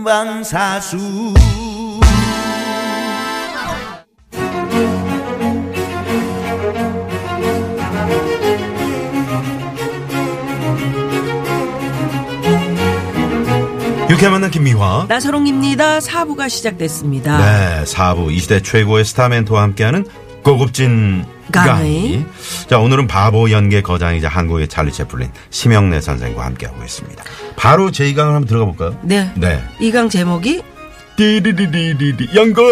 본방사수 유쾌 만난 김미화. 나선홍입니다. 사부가 시작됐습니다. 네, 4부 이 시대 최고의 스타 멘토와 함께하는 고급진 강의. 자, 오늘은 바보 연계 거장이자 한국의 찰리 채플린 심영래 선생과 함께하고 있습니다. 바로 제 2강을 한번 들어가 볼까요? 네. 네. 이강 제목이 띠리리리리리 연거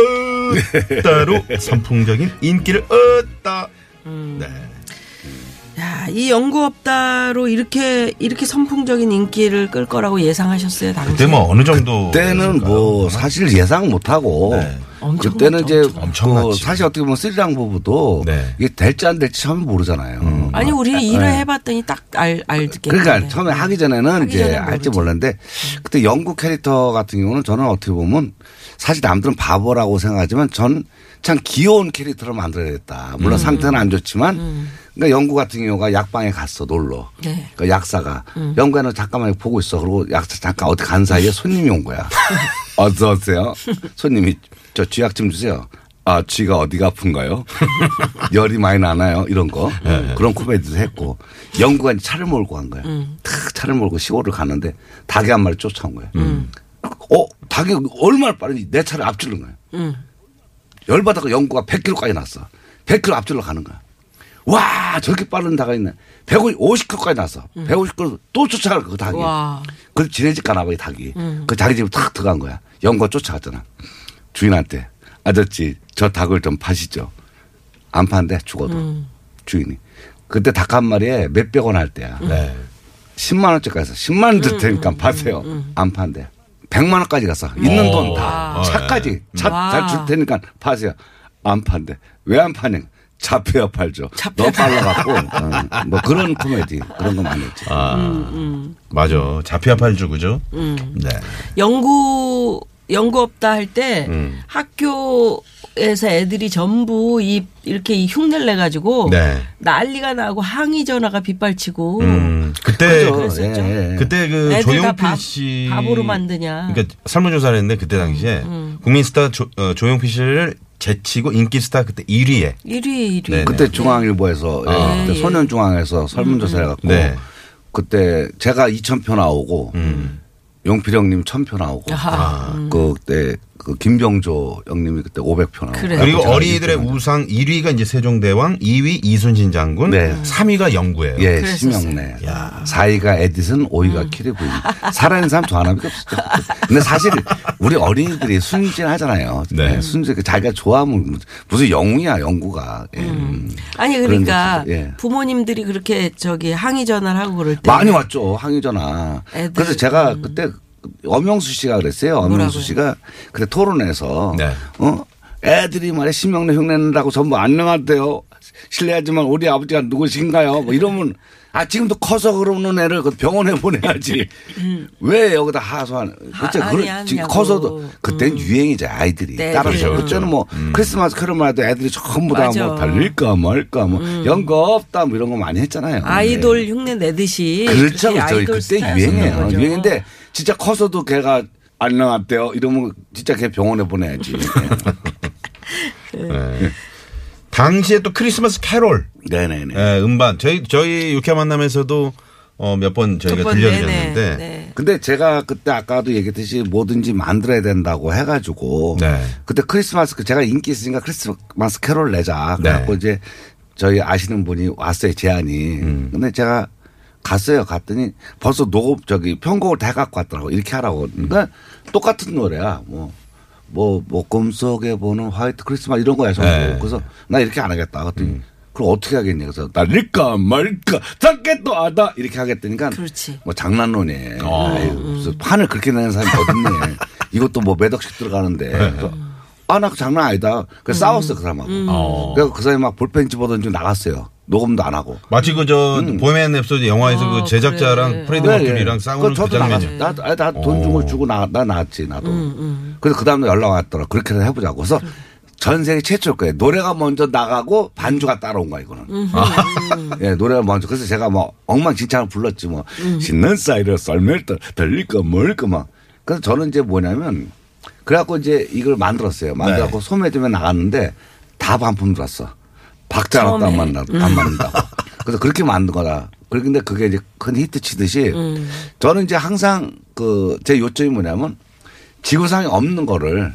따로 선풍적인 인기를 얻다. 음. 네. 야, 이 연구 없다로 이렇게 이렇게 선풍적인 인기를 끌 거라고 예상하셨어요, 당시? 그때 뭐 어느 정도 그때는 뭐 사실 예상 못하고 네. 엄청 그때는 이제 엄청. 그 사실 어떻게 보면 스리랑 부부도 네. 이게 될지 안 될지 처음 모르잖아요. 아니 우리 네. 일을 해봤더니 딱 알 알겠는데. 그러니까 처음에 하기 전에는 하기 이제 알지. 몰랐는데 그때 영국 캐릭터 같은 경우는 저는 어떻게 보면 사실 남들은 바보라고 생각하지만 전 참 귀여운 캐릭터를 만들어야겠다. 물론 음. 상태는 안 좋지만 그러니까 영국 같은 경우가 약방에 갔어 놀러. 네. 그 약사가 음. 영국에는 잠깐만 보고 있어. 그리고 약사 잠깐 어디 간 사이에 손님이 온 거야. 어서 오세요. 손님이 저 쥐약 좀 주세요. 아, 쥐가 어디가 아픈가요? 열이 많이 나나요? 이런 거. 그런 코미디도 했고. 영국에 차를 몰고 간 거야. 탁 차를 몰고 시골을 가는데 닭이 한 마리 쫓아온 거야. 어, 닭이 얼마나 빠른지 내 차를 앞질른 거야. 열받아가 영구가 100km까지 났어. 100km 앞질러 가는 거야. 와, 저렇게 빠른 닭이 있네. 150km까지 났어. 150km 또 쫓아갈 거그 닭이. 와. 그래서 지네 집 가나 봐, 이 닭이. 그 자기 집에 탁 들어간 거야. 영구가 쫓아갔잖아. 주인한테. 아저씨, 저 닭을 좀 파시죠. 안 판대, 죽어도. 주인이. 그때 닭 한 마리에 몇백 원 할 때야. 네. 10만 원짜리 가서 10만 원 줄 테니까 파세요. 안 판대. 100만 원까지 갔어. 있는 돈 다. 와. 차까지. 차 와. 잘줄 테니까 파세요. 안 판대. 왜 안 파냐. 잡혀야 팔죠. 잡혀야 너무 빨라갖고. 어, 뭐 그런 코미디. 그런 거 많이 했지. 아, 음, 맞아. 자피아 팔주 그죠? 네. 연구 연구 없다 할때 음. 학교 에서 애들이 전부 이 이렇게 이 흉내를 내 가지고 네. 난리가 나고 항의 전화가 빗발치고 음, 그때 그죠. 그랬었죠. 예, 예. 그때 그 조용필 바- 씨 바보로 만드냐. 그러니까 설문조사를 했는데 그때 당시에 음, 국민 스타 조, 어, 조용필 씨를 제치고 인기 스타 그때 1위에 1위 1위. 네, 그때 중앙일보에서 예, 아. 그때 예. 소년중앙에서 설문조사 해갖고 네. 그때 제가 2,000표 나오고 음. 용필 형님 1,000표 나오고 아하. 그때 그 김병조 형님이 그때 500표 나오고 그래. 그리고 어린이들의 1등. 우상 1위가 이제 세종대왕, 2위 이순신 장군, 네. 3위가 영구예요. 예. 심영래. 4위가 에디슨, 5위가 키리 부인. 살아있는 사람 저 하나밖에 없었죠. 근데 사실 우리 어린이들이 순진하잖아요. 네. 네. 순진, 자기가 좋아하면 무슨 영웅이야, 영구가. 예. 음. 아니 그런 그러니까 예. 부모님들이 그렇게 저기 항의 전화를 하고 그럴 때 많이 왔죠, 항의 전화. 애들, 그래서 제가 그때 엄영수 씨가 그랬어요. 엄영수? 씨가 그때 토론에서 네. 어 애들이 말에 신명래 흉내낸다고 전부 안녕하대요. 실례하지만 우리 아버지가 누구신가요? 뭐 이러면 아 지금도 커서 그러는 애를 그 병원에 보내야지. 왜 여기다 하소한? 그때 하- 그런 아니, 지금. 커서도 그땐 유행이죠 아이들이 네, 따라서. 그때는 뭐 크리스마스 캐롤만 해도 애들이 전부 다. 뭐 달릴까 말까 뭐 연거 없다 뭐 이런 거 많이 했잖아요. 아이돌 네. 흉내 내듯이 그렇죠. 그렇죠. 아이돌 그때 유행이에요. 유행인데 진짜 커서도 걔가 안녕하대요. 이러면 진짜 걔 병원에 보내야지. 네. 당시에 또 크리스마스 캐롤 네네네. 예, 음반 저희 저희 육회 만남에서도 어, 몇 번 저희가 들려드렸는데 내내, 네. 근데 제가 그때 아까도 얘기했듯이 뭐든지 만들어야 된다고 해가지고 네. 그때 크리스마스 그 제가 인기 있으니까 크리스마스 캐롤 내자. 그래갖고 네. 이제 저희 아시는 분이 왔어요 제안이. 음. 근데 제가 갔어요. 갔더니 벌써 녹음 저기 편곡을 다 해갖고 왔더라고 이렇게 하라고. 그러니까 똑같은 노래야. 뭐. 뭐, 뭐, 꿈속에 보는 화이트 크리스마스 이런 거야, 전부. 네. 그래서 나 이렇게 안 하겠다. 그랬더니 그럼 어떻게 하겠냐. 그래서 날릴까 말까 잡겠도 하다 이렇게 하겠다니까. 그렇지. 뭐 장난론이에요. 어. 아유, 무슨 판을 그렇게 내는 사람이 어딨네. 이것도 뭐 몇 억씩 들어가는데. 그래서 아, 나 장난 아니다. 그래서 싸웠어, 그 사람하고. 어. 그래서 그 사람이 막 볼펜 집어던지고 나갔어요. 녹음도 안 하고. 마치 그저 보헤미안 랩소디 영화에서 그 제작자랑 프레디 네, 머큐리랑 예. 싸우는 그 저도 나갔어. 장면이. 나, 나, 나돈 주고 주고 나, 나 나왔지, 나도. 음, 그래서 그 다음에 연락 왔더라. 그렇게 해보자고. 그래서 전 세계 최초일 거예요. 노래가 먼저 나가고 반주가 따라온 거야, 이거는. 예, 노래가 먼저. 그래서 제가 뭐 엉망진창을 불렀지 뭐. 신는 사이를 썰멜 때 들릴까 뭘까 막. 그래서 저는 이제 뭐냐면 그래갖고 이제 이걸 만들었어요. 만들었고 소매점에 나갔는데 다 반품 들었어. 박자 하나도 안 처음에. 만나, 안 맞는다고. 그래서 그렇게 만든 거다. 그런데 그게 이제 큰 히트 치듯이 저는 이제 항상 그 제 요점이 뭐냐면 지구상에 없는 거를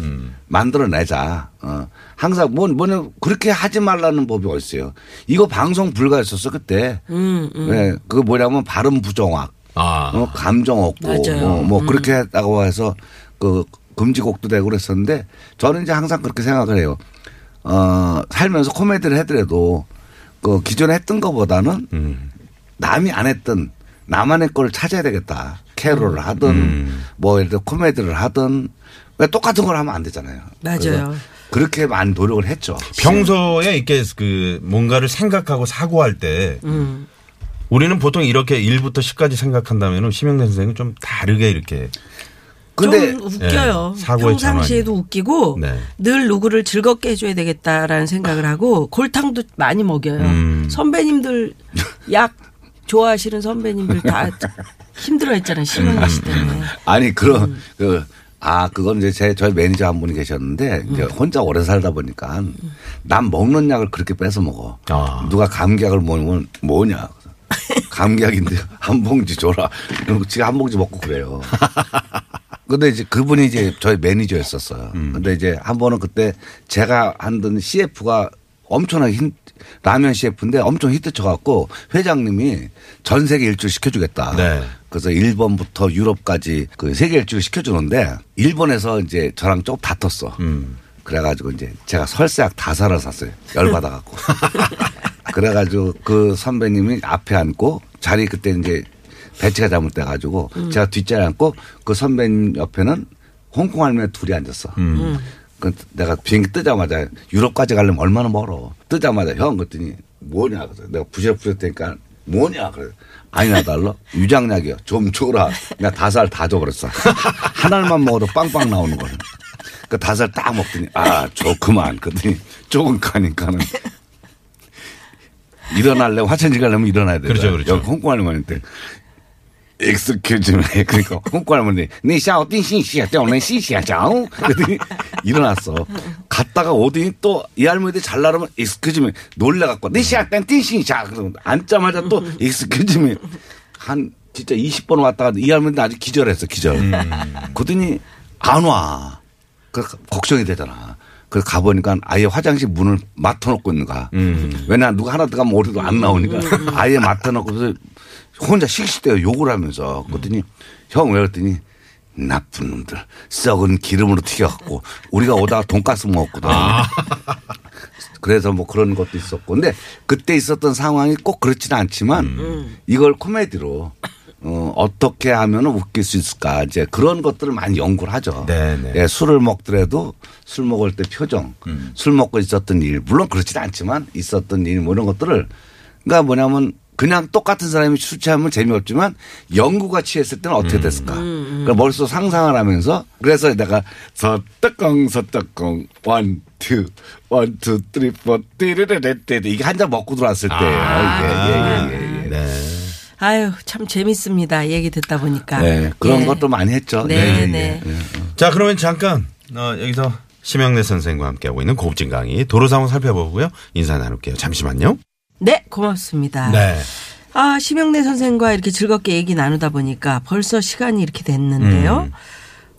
만들어내자. 어. 항상 뭐, 뭐냐, 그렇게 하지 말라는 법이 어딨어요. 이거 방송 불가했었어, 그때. 음, 네, 그거 뭐냐면 발음 부정확. 아. 어, 감정 없고. 맞아요. 뭐, 뭐 그렇게 했다고 해서 그 금지곡도 되고 그랬었는데 저는 이제 항상 그렇게 생각을 해요. 어, 살면서 코미디를 해더라도 그 기존에 했던 것보다는 남이 안 했던 나만의 걸 찾아야 되겠다. 캐롤을 하든 뭐 예를 들어 코미디를 하든 왜 똑같은 걸 하면 안 되잖아요. 맞아요. 그렇게 많은 노력을 했죠. 평소에 이렇게 그 뭔가를 생각하고 사고할 때 음. 우리는 보통 이렇게 1부터 10까지 생각한다면 심영래 선생은 좀 다르게 이렇게 근데 좀 웃겨요. 예, 사고의 평상시에도 웃기고 네. 늘 누구를 즐겁게 해줘야 되겠다라는 생각을 하고 골탕도 많이 먹여요. 음. 선배님들 약 좋아하시는 선배님들 다 힘들어했잖아요. 심은희 씨 때문에. 아니 그런 음. 그. 아, 그건 이제 제, 저희 매니저 한 분이 계셨는데, 이제 음. 혼자 오래 살다 보니까, 남 먹는 약을 그렇게 뺏어 먹어. 아. 누가 감기약을 먹으면 뭐냐. 감기약인데 한 봉지 줘라. 그리고 지가 한 봉지 먹고 그래요. 근데 이제 그분이 이제 저희 매니저였었어요. 근데 이제 한 번은 그때 제가 한던 CF가 엄청나게 힘, 라면 CF인데 엄청 히트 쳐갖고 회장님이 전 세계 일주를 시켜주겠다. 네. 그래서 일본부터 유럽까지 그 세계 일주를 시켜주는데 일본에서 이제 저랑 조금 다퉜어. 음. 그래가지고 이제 제가 설사약 다 사러 샀어요. 열받아갖고. 그래가지고 그 선배님이 앞에 앉고 자리 그때 이제 배치가 잘못돼가지고 제가 뒷자리에 앉고 그 선배님 옆에는 홍콩 할머니 둘이 앉았어. 그 내가 비행기 뜨자마자 유럽까지 가려면 얼마나 멀어. 뜨자마자 형 그랬더니 뭐냐. 그래서 내가 되니까 뭐냐. 그래. 아니 나 달러? 유장약이요. 좀 줘라. 내가 다살 다 줘버렸어. 한 알만 먹어도 빵빵 나오는 거는. 그 다살 딱 먹더니 아 좋구만. 그랬더니 조금 가니까는 일어날려면 화장실 가려면 일어나야 돼. 그렇죠, 그렇죠. 여기 홍콩 할머니한테 excuse me. 그러니까 홍콩 할머니 네 샤오 띵 신시야 떼오는 시시야 짱. 그랬더니 일어났어. 갔다가 오더니 또이 할머니들 잘 나르면 excuse me 놀래갖고 네샤땡 띵신시야. 그러면 앉자마자 또 excuse me 한 진짜 20번 왔다가 이 할머니들 아직 기절했어 기절. 그러더니 안 와. 그 걱정이 되잖아. 그래서 가보니까 아예 화장실 문을 맡아놓고 있는 거야. 왜냐 누가 하나 들어가면 오리도 안 나오니까 아예 맡아놓고서 혼자 씩씩대요 욕을 하면서 그랬더니 형왜 그랬더니 나쁜 놈들 썩은 기름으로 튀겨갖고 우리가 오다가 돈가스 먹었거든. 그래서 뭐 그런 것도 있었고. 근데 그때 있었던 상황이 꼭 그렇지는 않지만 이걸 코미디로 어, 어떻게 하면 웃길 수 있을까. 이제 그런 것들을 많이 연구를 하죠. 네, 네. 예, 술을 먹더라도 술 먹을 때 표정, 술 먹고 있었던 일, 물론 그렇지는 않지만 있었던 일, 뭐 이런 것들을 그러니까 뭐냐면 그냥 똑같은 사람이 술 취하면 재미없지만 영구가 취했을 때는 어떻게 됐을까. 그러니까 머릿속 상상을 하면서 그래서 내가 서떡껑 서떡껑 one, two, one, two, three, four, 띠르르르 이게 한 잔 먹고 들어왔을 때예요. 이게. 예, 예, 예, 예. 네. 아유 참 재밌습니다. 얘기 듣다 보니까. 네, 그런 예. 것도 많이 했죠. 네, 예, 예, 네. 예. 자, 그러면 잠깐 어, 여기서 심영래 선생과 함께하고 있는 고급진 강의 도로 상황 살펴보고요. 인사 나눌게요. 잠시만요. 네, 고맙습니다. 네. 아, 심영래 선생과 이렇게 즐겁게 얘기 나누다 보니까 벌써 시간이 이렇게 됐는데요. 음.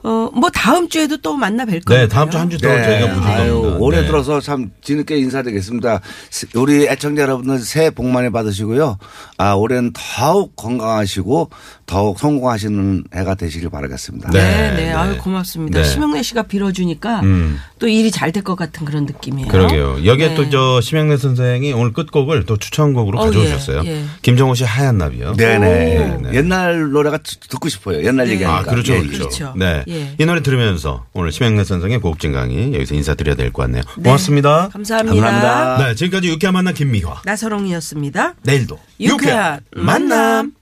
어, 뭐 다음 주에도 또 만나 뵐 거예요. 네, 다음 주 한 주더 저희가 모실 아유, 겁니다. 올해 네. 들어서 참 뒤늦게 인사드리겠습니다. 스- 우리 애청자 여러분들 새해 복 많이 받으시고요. 아, 올해는 더욱 건강하시고 더욱 성공하시는 해가 되시길 바라겠습니다. 네. 네, 네, 네. 아유 고맙습니다. 네. 심영래 씨가 빌어주니까 음. 또 일이 잘 될 것 같은 그런 느낌이에요. 그러게요. 여기에 네. 또저 심영래 선생이 오늘 끝곡을 또 추천곡으로 어, 가져오셨어요. 예, 예. 김정호 씨 하얀 나비요. 네네. 오. 네. 옛날 노래가 듣- 듣고 싶어요. 옛날 네. 얘기하니까. 아, 그렇죠, 예, 그렇죠. 그렇죠. 네. 예. 이 노래 들으면서 오늘 심영래 선생의 고급진 강의 여기서 인사드려야 될 것 같네요. 고맙습니다. 감사합니다. 감사합니다. 네, 지금까지 유쾌한 만남 김미화. 나서롱이었습니다. 내일도 유쾌한 만남.